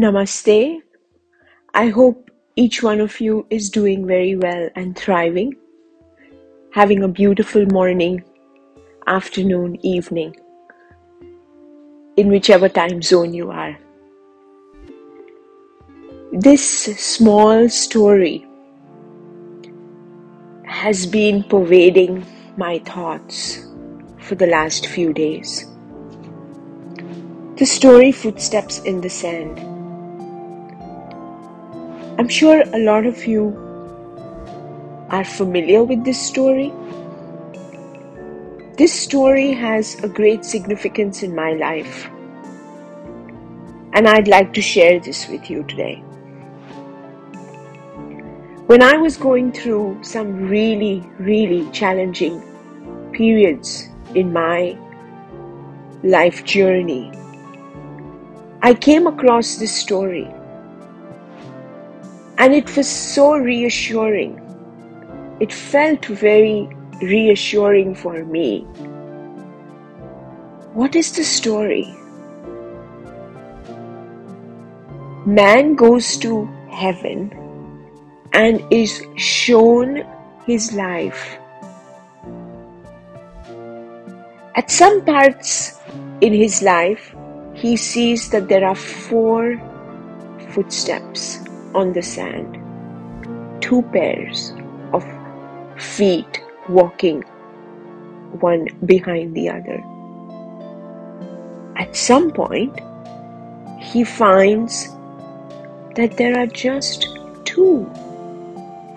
Namaste. I hope each one of you is doing very well and thriving, having a beautiful morning, afternoon, evening, in whichever time zone you are. This small story has been pervading my thoughts for the last few days. The story Footsteps in the Sand. I'm sure a lot of you are familiar with this story. This story has a great significance in my life, and I'd like to share this with you today. When I was going through some really, really challenging periods in my life journey, I came across this story and it was so reassuring. It felt very reassuring for me. What is the story? Man goes to heaven and is shown his life. At some parts in his life, he sees that there are four footsteps on the sand, two pairs of feet walking one behind the other. At some point, he finds that there are just two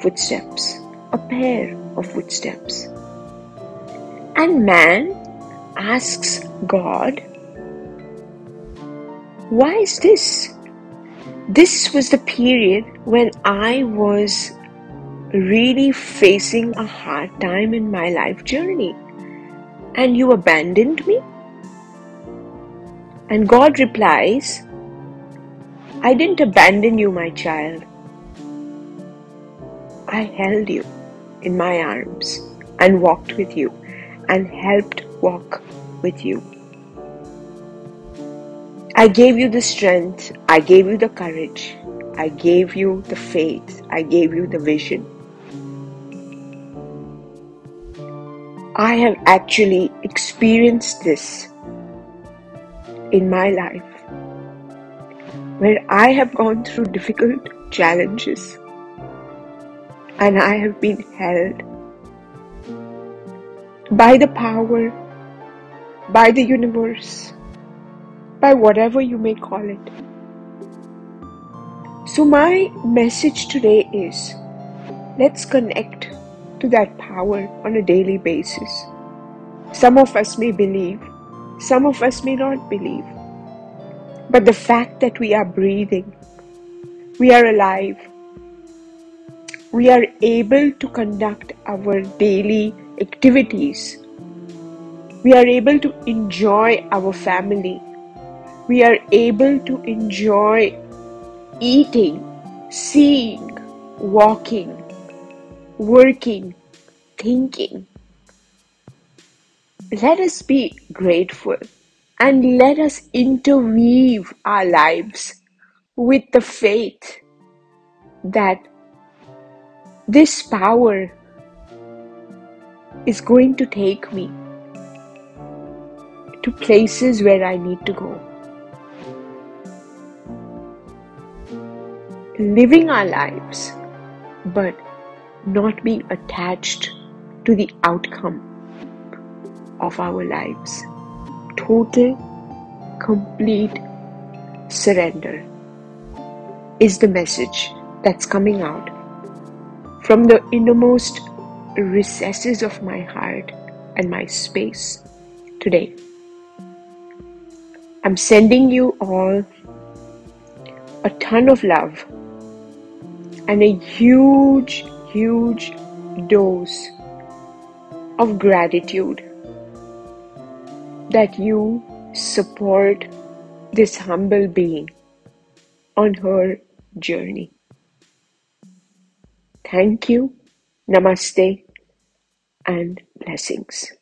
footsteps, a pair of footsteps. And man asks God, Why is this? This was the period when I was really facing a hard time in my life journey. And you abandoned me? And God replies, I didn't abandon you, my child. I held you in my arms and walked with you and helped walk with you. I gave you the strength, I gave you the courage, I gave you the faith, I gave you the vision. I have actually experienced this in my life where I have gone through difficult challenges and I have been held by the power, by the universe, by whatever you may call it. So, my message today is let's connect to that power on a daily basis. Some of us may believe, some of us may not believe. But the fact that we are breathing, we are alive, we are able to conduct our daily activities, we are able to enjoy our family, we are able to enjoy eating, seeing, walking, working, thinking. Let us be grateful and let us interweave our lives with the faith that this power is going to take me to places where I need to go. Living our lives, but not being attached to the outcome of our lives. Total, complete surrender is the message that's coming out from the innermost recesses of my heart and my space today. I'm sending you all a ton of love and a huge, huge dose of gratitude that you support this humble being on her journey. Thank you, namaste, and blessings.